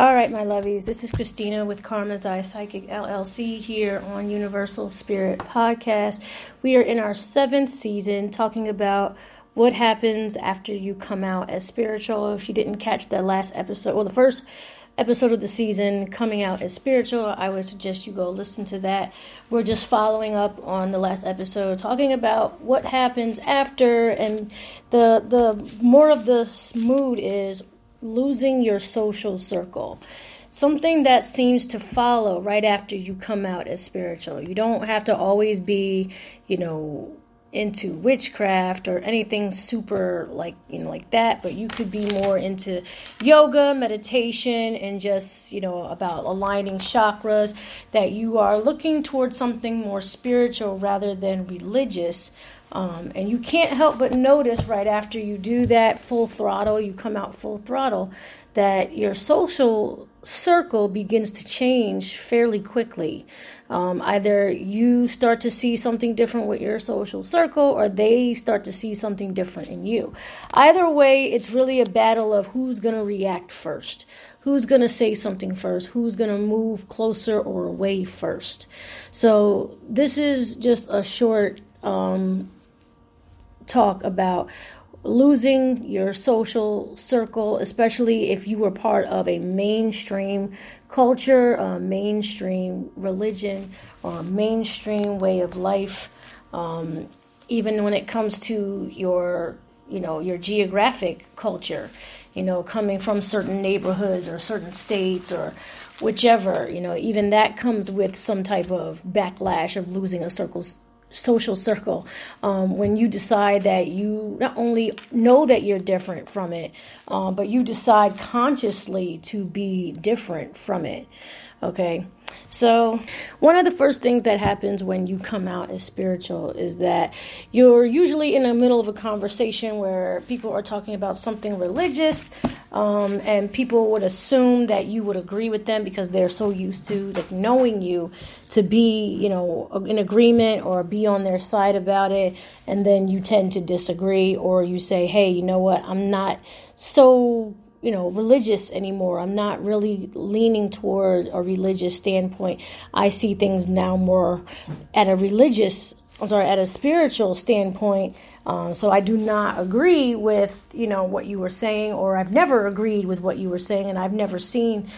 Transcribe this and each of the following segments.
All right, my lovies, this is Christina with Karma's Eye Psychic LLC here on Universal Spirit Podcast. We are in our seventh season talking about what happens after you come out as spiritual. If you didn't catch the last episode, well, the first episode of the season coming out as spiritual, I would suggest you go listen to that. We're just following up on the last episode, talking about what happens after, and the the more of the mood is losing your social circle. Something that seems to follow right after you come out as spiritual. You don't have to always be, you know, into witchcraft or anything super like you know like that but you could be more into yoga meditation and just you know about aligning chakras that you are looking towards something more spiritual rather than religious um, and you can't help but notice right after you do that full throttle, you come out full throttle, that your social circle begins to change fairly quickly. Um, either you start to see something different with your social circle, or they start to see something different in you. Either way, it's really a battle of who's going to react first. Who's going to say something first? Who's going to move closer or away first? So, this is just a short um, talk about losing your social circle, especially if you were part of a mainstream culture, a mainstream religion, or a mainstream way of life. Um, even when it comes to your, you know, your geographic culture, you know, coming from certain neighborhoods or certain states or whichever, you know, even that comes with some type of backlash of losing a circle social circle um, when you decide that you not only know that you're different from it uh, but you decide consciously to be different from it okay so, one of the first things that happens when you come out as spiritual is that you're usually in the middle of a conversation where people are talking about something religious, um, and people would assume that you would agree with them because they're so used to like knowing you to be, you know, in agreement or be on their side about it, and then you tend to disagree, or you say, "Hey, you know what? I'm not so." You know religious anymore. I'm not really leaning toward a religious standpoint. I see things now more at a religious i'm sorry at a spiritual standpoint. Um, so i do not agree with you know what you were saying or i've never agreed with what you were saying and i've never seen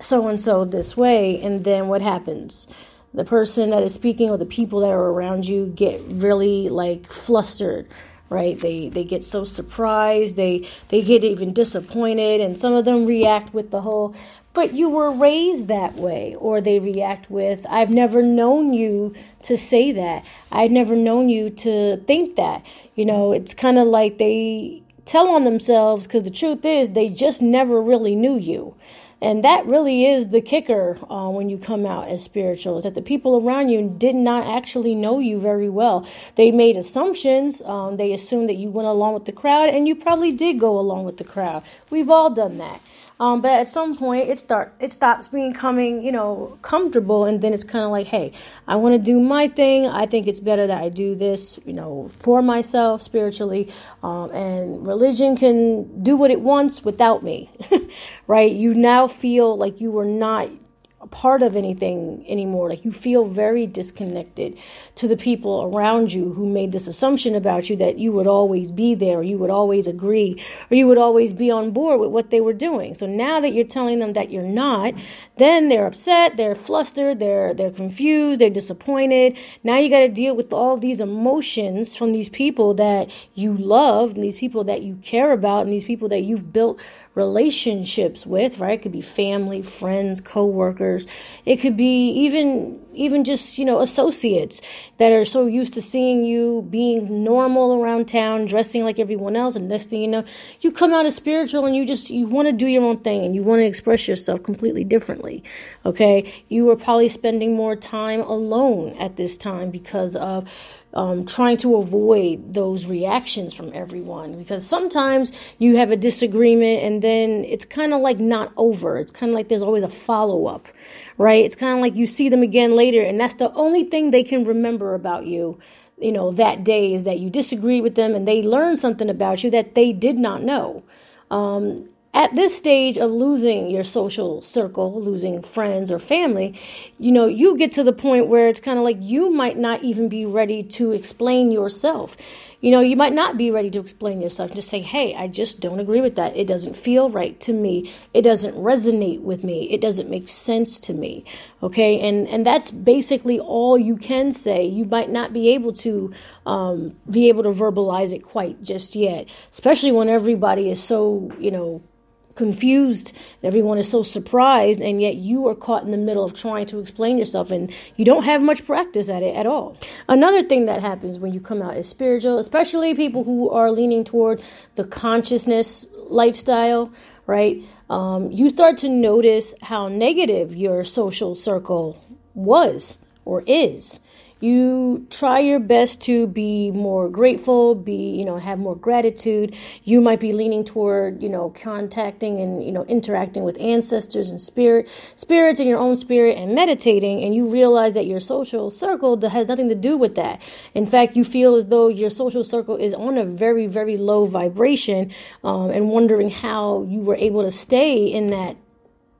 so and so this way. And then what happens? The person that is speaking or the people that are around you get really like flustered right? They they get so surprised. They they get even disappointed and some of them react with the whole but you were raised that way or they react with i've never known you to say that. I've never known you to think that. You know it's kind of like they tell on themselves because the truth is they just never really knew you and that really is the kicker uh, when you come out as spiritual is that the people around you did not actually know you very well. They made assumptions. Um, they assumed that you went along with the crowd, and you probably did go along with the crowd. We've all done that. Um, but at some point, it start it stops becoming you know comfortable, and then it's kind of like, hey, I want to do my thing. I think it's better that I do this, you know, for myself spiritually, um, and religion can do what it wants without me, right? You now feel like you were not a part of anything anymore. Like you feel very disconnected to the people around you who made this assumption about you that you would always be there, or you would always agree, or you would always be on board with what they were doing. So now that you're telling them that you're not, then they're upset, they're flustered, they're they're confused, they're disappointed. Now you got to deal with all these emotions from these people that you love, and these people that you care about, and these people that you've built relationships with, right? It could be family, friends, coworkers. It could be even even just, you know, associates that are so used to seeing you being normal around town, dressing like everyone else, and next thing you know, you come out as spiritual and you just you want to do your own thing and you want to express yourself completely differently. Okay? You are probably spending more time alone at this time because of um, trying to avoid those reactions from everyone because sometimes you have a disagreement and then it's kind of like not over. It's kind of like there's always a follow up, right? It's kind of like you see them again later and that's the only thing they can remember about you. You know, that day is that you disagreed with them and they learned something about you that they did not know. Um, at this stage of losing your social circle, losing friends or family, you know, you get to the point where it's kind of like you might not even be ready to explain yourself. You know, you might not be ready to explain yourself. Just say, hey, I just don't agree with that. It doesn't feel right to me. It doesn't resonate with me. It doesn't make sense to me. Okay. And, and that's basically all you can say. You might not be able to um, be able to verbalize it quite just yet, especially when everybody is so, you know, confused. Everyone is so surprised and yet you are caught in the middle of trying to explain yourself and you don't have much practice at it at all. Another thing that happens when you come out as spiritual especially people who are leaning toward the consciousness lifestyle right? Um, you start to notice how negative your social circle was or is you try your best to be more grateful be you know have more gratitude. You might be leaning toward you know contacting and you know interacting with ancestors and spirit spirits in your own spirit and meditating and you realize that your social circle has nothing to do with that. In fact you feel as though your social circle is on a very very low vibration um, and wondering how you were able to stay in that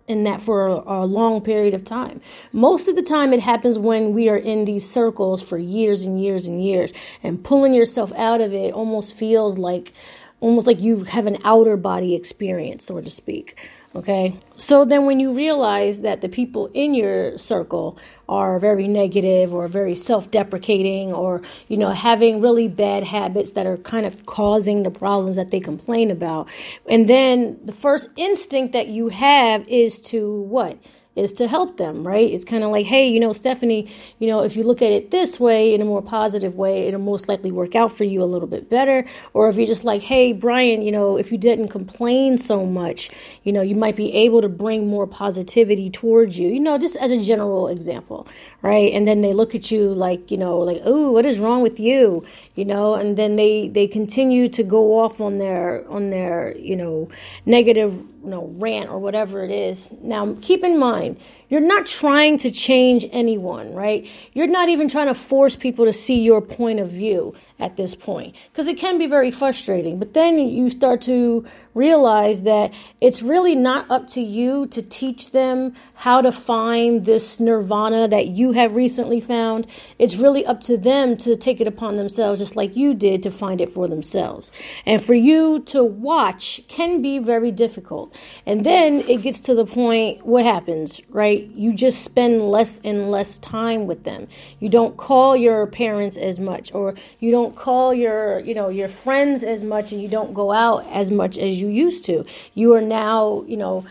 in that for a, a, long period of time. Most of the time, it happens when we are in these circles for years and years and years, and pulling yourself out of it almost feels like almost like you have an outer body experience, so to speak. Okay. So then when you realize that the people in your circle are very negative or very self-deprecating or you know having really bad habits that are kind of causing the problems that they complain about. And then the first instinct that you have is to what? Is to help them, right? It's kind of like, hey, you know, Stephanie, you know, if you look at it this way in a more positive way, it'll most likely work out for you a little bit better. Or if you're just like, hey, Brian, you know, if you didn't complain so much, you know, you might be able to bring more positivity towards you, you know, just as a general example, right? And then they look at you like, you know, like, oh, what is wrong with you? You know, and then they they continue to go off on their on their, you know, negative you know, rant or whatever it is. Now, keep in mind, you're not trying to change anyone, right? You're not even trying to force people to see your point of view at this point because it can be very frustrating. But then you start to realize that it's really not up to you to teach them how to find this nirvana that you have recently found. It's really up to them to take it upon themselves, just like you did, to find it for themselves. And for you to watch can be very difficult. And then it gets to the point what happens, right? You just spend less and less time with them. You don't call your parents as much, or you don't call your, you know, your friends as much, and you don't go out as much as you used to. You are now, you know,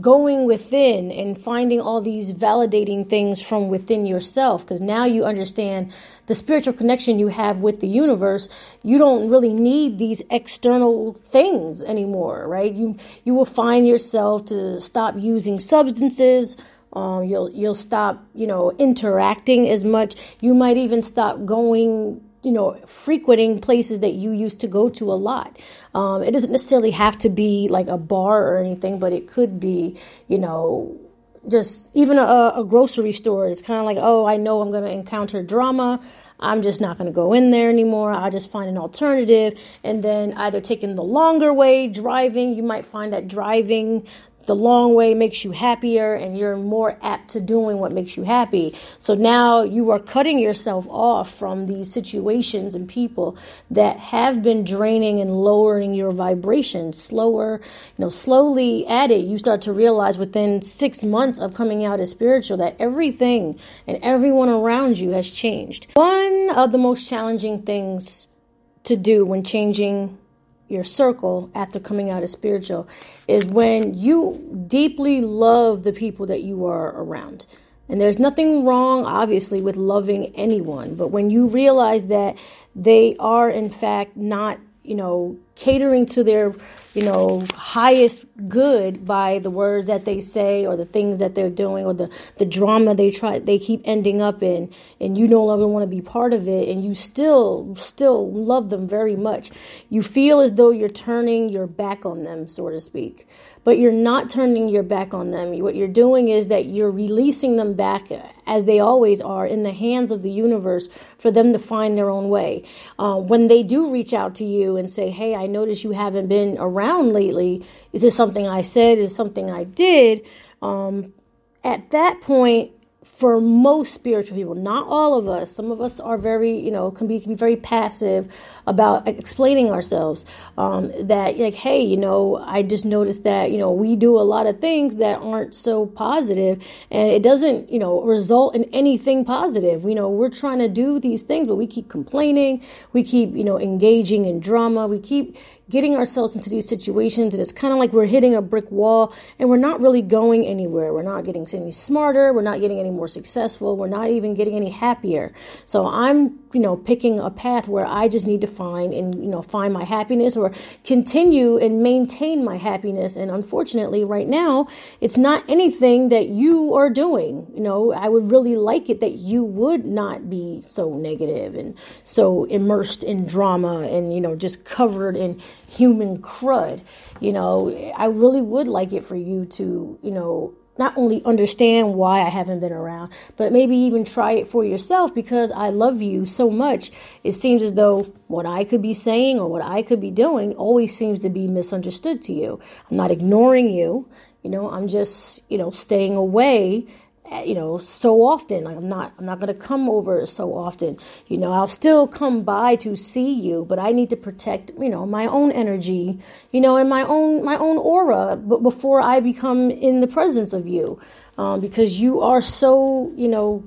going within and finding all these validating things from within yourself because now you understand the spiritual connection you have with the universe you don't really need these external things anymore right you you will find yourself to stop using substances um, you'll you'll stop you know interacting as much you might even stop going you know, frequenting places that you used to go to a lot. Um, it doesn't necessarily have to be like a bar or anything, but it could be, you know, just even a, a grocery store. It's kind of like, oh, I know I'm going to encounter drama. I'm just not going to go in there anymore. I just find an alternative. And then either taking the longer way, driving, you might find that driving the long way makes you happier and you're more apt to doing what makes you happy. So now you are cutting yourself off from these situations and people that have been draining and lowering your vibration slower, you know, slowly at it. You start to realize within six months of coming out as spiritual that everything and everyone around you has changed. One of the most challenging things to do when changing your circle after coming out as spiritual is when you deeply love the people that you are around. And there's nothing wrong, obviously, with loving anyone. But when you realize that they are, in fact, not, you know, catering to their, you know, highest good by the words that they say or the things that they're doing or the, the drama they try they keep ending up in and you no longer want to be part of it and you still still love them very much. You feel as though you're turning your back on them, so to speak. But you're not turning your back on them. What you're doing is that you're releasing them back as they always are in the hands of the universe for them to find their own way. Uh, when they do reach out to you and say, Hey, I notice you haven't been around lately. Is this something I said? Is something I did? Um, at that point, for most spiritual people, not all of us. Some of us are very, you know, can be, can be very passive about explaining ourselves. Um, that like, hey, you know, I just noticed that you know we do a lot of things that aren't so positive, and it doesn't, you know, result in anything positive. You know, we're trying to do these things, but we keep complaining. We keep, you know, engaging in drama. We keep getting ourselves into these situations and it's kind of like we're hitting a brick wall and we're not really going anywhere. We're not getting any smarter we're not getting any more successful we're not even getting any happier. So i'm you know picking a path where i just need to find and you know find my happiness or continue and maintain my happiness. And unfortunately right now it's not anything that you are doing. You know i would really like it that you would not be so negative and so immersed in drama and you know just covered in human crud. You know, I really would like it for you to, you know, not only understand why I haven't been around, but maybe even try it for yourself because I love you so much. It seems as though what I could be saying or what I could be doing always seems to be misunderstood to you. I'm not ignoring you. You know, I'm just, you know, staying away you know so often. Like i'm not i'm not going to come over so often. You know i'll still come by to see you but i need to protect you know my own energy you know and my own my own aura but before i become in the presence of you. Um, because you are so you know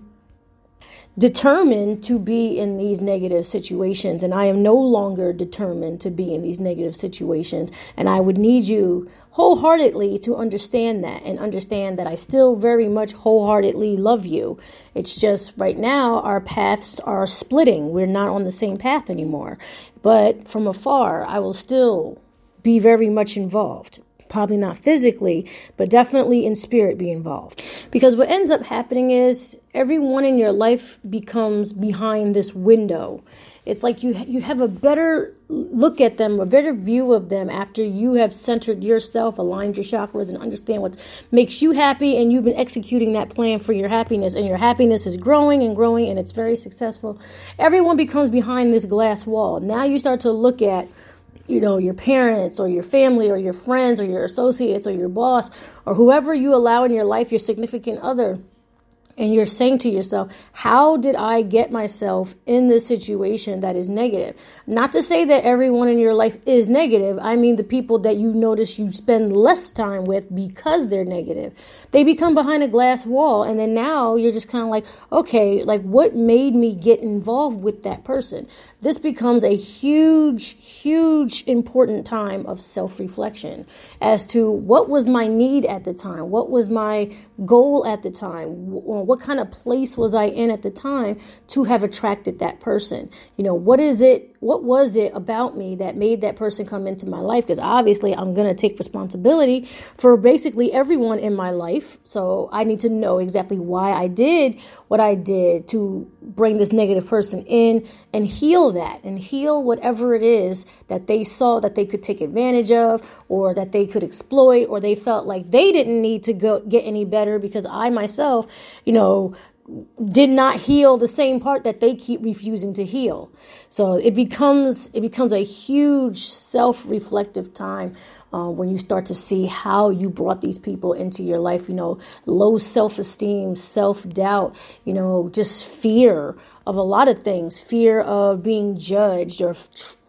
determined to be in these negative situations and i am no longer determined to be in these negative situations and i would need you wholeheartedly to understand that and understand that I still very much wholeheartedly love you. It's just right now our paths are splitting. We're not on the same path anymore. But from afar, I will still be very much involved. Probably not physically, but definitely in spirit be involved. Because what ends up happening is everyone in your life becomes behind this window it's like you you have a better look at them, a better view of them after you have centered yourself, aligned your chakras, and understand what makes you happy, and you've been executing that plan for your happiness, and your happiness is growing and growing, and it's very successful. Everyone becomes behind this glass wall. Now you start to look at you know your parents or your family or your friends or your associates or your boss or whoever you allow in your life your significant other and you're saying to yourself, how did I get myself in this situation that is negative? Not to say that everyone in your life is negative. I mean, the people that you notice you spend less time with because they're negative. They become behind a glass wall. And then now you're just kind of like, okay, like what made me get involved with that person? This becomes a huge, huge, important time of self reflection as to what was my need at the time? What was my goal at the time? what kind of place was I in at the time to have attracted that person? You know, what is it what was it about me that made that person come into my life? Because obviously, I'm going to take responsibility for basically everyone in my life. So I need to know exactly why I did what I did to bring this negative person in and heal that and heal whatever it is that they saw that they could take advantage of or that they could exploit or they felt like they didn't need to go get any better because I myself, you know, did not heal the same part that they keep refusing to heal. So it becomes it becomes a huge self-reflective time uh, when you start to see how you brought these people into your life. You know, low self-esteem, self-doubt. You know, just fear of a lot of things, fear of being judged or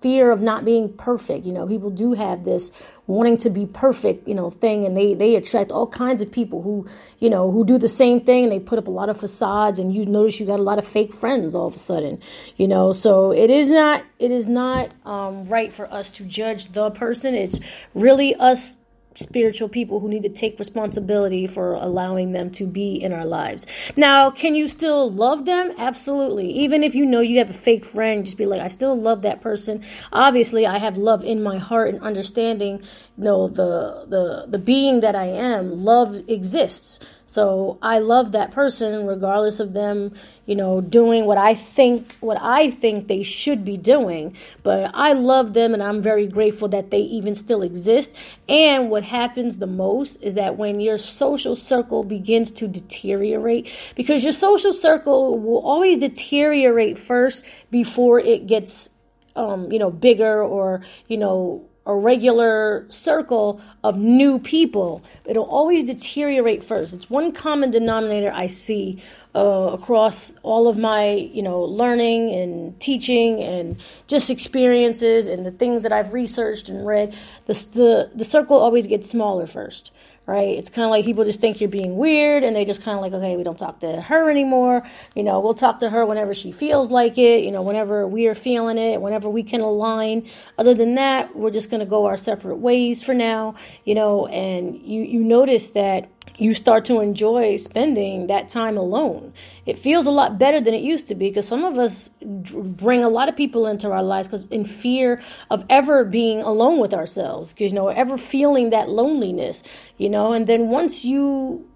fear of not being perfect. You know, people do have this wanting to be perfect, you know, thing, and they they attract all kinds of people who, you know, who do the same thing, and they put up a lot of facades, and you notice you got a lot of fake friends all of a sudden, you know. So it is not it is not um, right for us to judge the person. It's really us spiritual people who need to take responsibility for allowing them to be in our lives. Now, can you still love them? Absolutely. Even if you know you have a fake friend, just be like, I still love that person. Obviously, I have love in my heart and understanding, you know, the the the being that I am. Love exists. So I love that person regardless of them, you know, doing what I think what I think they should be doing. But I love them and I'm very grateful that they even still exist. And what happens the most is that when your social circle begins to deteriorate because your social circle will always deteriorate first before it gets um, you know, bigger or, you know, a regular circle of new people. It'll always deteriorate first. It's one common denominator I see uh, across all of my, you know, learning and teaching and just experiences and the things that I've researched and read. The the, the circle always gets smaller first right? It's kind of like people just think you're being weird and they just kind of like, okay, we don't talk to her anymore. You know, we'll talk to her whenever she feels like it, you know, whenever we are feeling it, whenever we can align. Other than that, we're just going to go our separate ways for now, you know, and you, you notice that you start to enjoy spending that time alone. It feels a lot better than it used to be because some of us bring a lot of people into our lives because in fear of ever being alone with ourselves, because you know, ever feeling that loneliness, you know, and then once you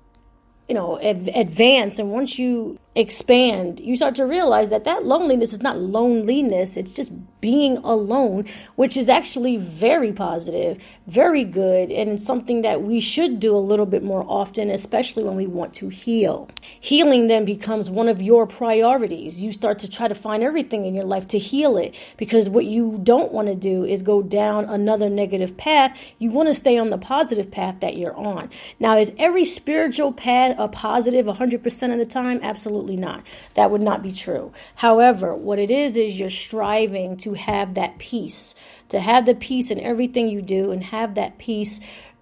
you know advance and once you expand. You start to realize that that loneliness is not loneliness it's just being alone which is actually very positive very good and it's something that we should do a little bit more often especially when we want to heal. Healing then becomes one of your priorities. You start to try to find everything in your life to heal it because what you don't want to do is go down another negative path. You want to stay on the positive path that you're on. Now is every spiritual path a positive 100% of the time? Absolutely not. That would not be true. However, what it is, is you're striving to have that peace, to have the peace in everything you do and have that peace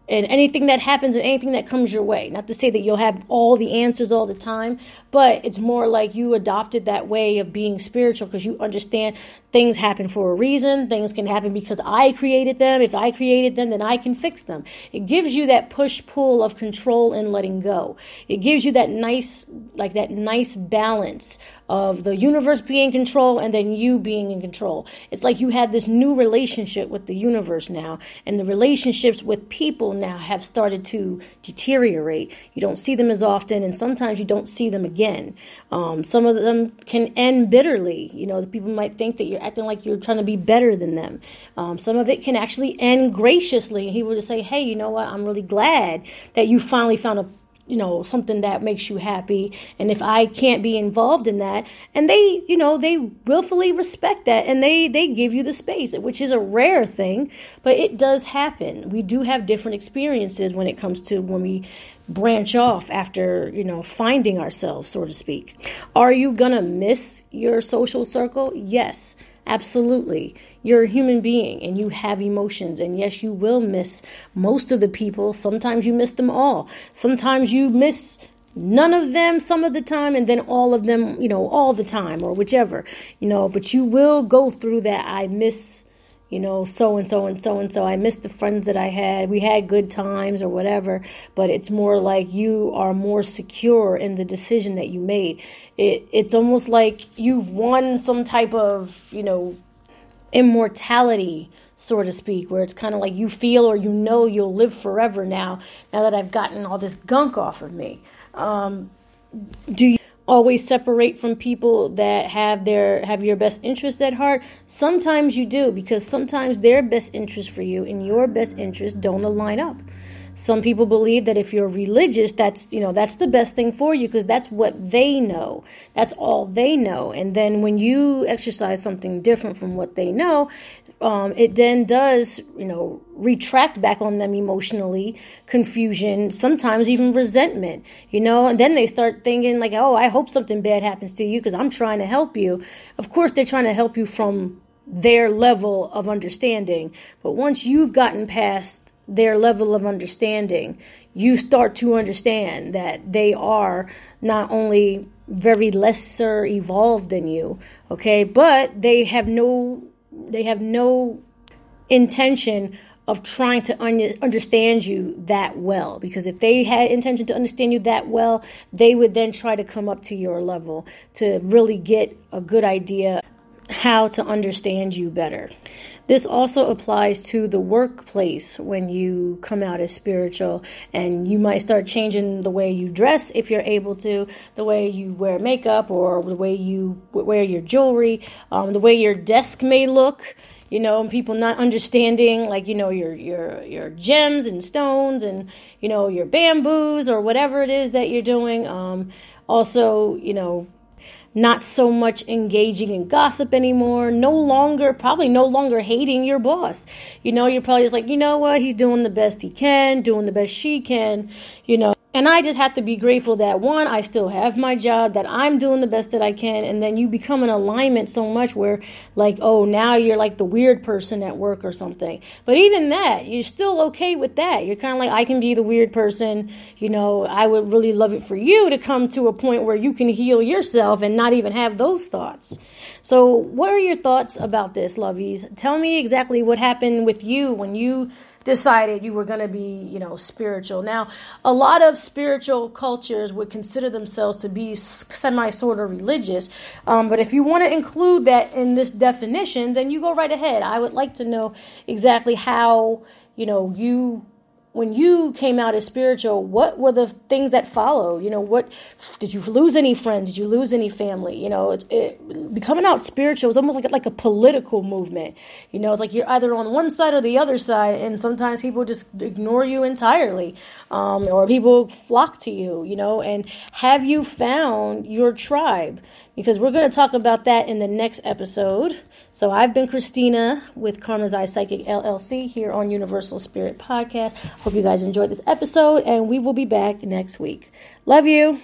and anything that happens and anything that comes your way. Not to say that you'll have all the answers all the time, but it's more like you adopted that way of being spiritual because you understand things happen for a reason. Things can happen because I created them. If I created them, then I can fix them. It gives you that push pull of control and letting go. It gives you that nice, like that nice balance of the universe being in control and then you being in control. It's like you had this new relationship with the universe now, and the relationships with people now have started to deteriorate. You don't see them as often, and sometimes you don't see them again. Um, some of them can end bitterly. You know, people might think that you're acting like you're trying to be better than them. Um, some of it can actually end graciously, he will just say, "Hey, you know what? I'm really glad that you finally found a you know something that makes you happy. And if i can't be involved in that and they you know they willfully respect that and they they give you the space which is a rare thing but it does happen. We do have different experiences when it comes to when we branch off after you know finding ourselves so to speak. Are you gonna miss your social circle? Yes Absolutely. You're a human being and you have emotions. And yes, you will miss most of the people. Sometimes you miss them all. Sometimes you miss none of them some of the time and then all of them, you know, all the time or whichever, you know, but you will go through that. I miss you know, so and so and so and so. I miss the friends that I had. We had good times or whatever, but it's more like you are more secure in the decision that you made. It it's almost like you've won some type of, you know, immortality, so to speak, where it's kind of like you feel or you know you'll live forever now, now that I've gotten all this gunk off of me. Um, do always separate from people that have their have your best interest at heart. Sometimes you do because sometimes their best interest for you and your best interest don't align up some people believe that if you're religious that's you know that's the best thing for you because that's what they know that's all they know and then when you exercise something different from what they know um, it then does, you know, retract back on them emotionally, confusion, sometimes even resentment, you know, and then they start thinking, like, oh, I hope something bad happens to you because I'm trying to help you. Of course, they're trying to help you from their level of understanding. But once you've gotten past their level of understanding, you start to understand that they are not only very lesser evolved than you, okay, but they have no they have no intention of trying to un- understand you that well. Because if they had intention to understand you that well they would then try to come up to your level to really get a good idea how to understand you better this also applies to the workplace when you come out as spiritual and you might start changing the way you dress if you're able to the way you wear makeup or the way you wear your jewelry um, the way your desk may look you know, and people not understanding like you know your your your gems and stones and you know your bamboos or whatever it is that you're doing. Um, also, you know, not so much engaging in gossip anymore, no longer, probably no longer hating your boss. You know, you're probably just like, you know what, he's doing the best he can, doing the best she can, you know. And I just have to be grateful that one, I still have my job, that I'm doing the best that I can. And then you become an alignment so much where, like, oh, now you're like the weird person at work or something. But even that, you're still okay with that. You're kind of like, I can be the weird person. You know, I would really love it for you to come to a point where you can heal yourself and not even have those thoughts. So, what are your thoughts about this, lovies? Tell me exactly what happened with you when you decided you were going to be, you know, spiritual. Now, a lot of spiritual cultures would consider themselves to be semi sort of religious. Um, but if you want to include that in this definition, then you go right ahead. I would like to know exactly how, you know, you when you came out as spiritual, what were the things that followed? You know, what did you lose any friends? Did you lose any family? You know, it, it, becoming out spiritual is almost like like a political movement. You know, it's like you're either on one side or the other side, and sometimes people just ignore you entirely, um, or people flock to you. You know, and have you found your tribe? Because we're going to talk about that in the next episode. So I've been Christina with Karma's Eye Psychic LLC here on Universal Spirit Podcast. Hope you guys enjoyed this episode, and we will be back next week. Love you.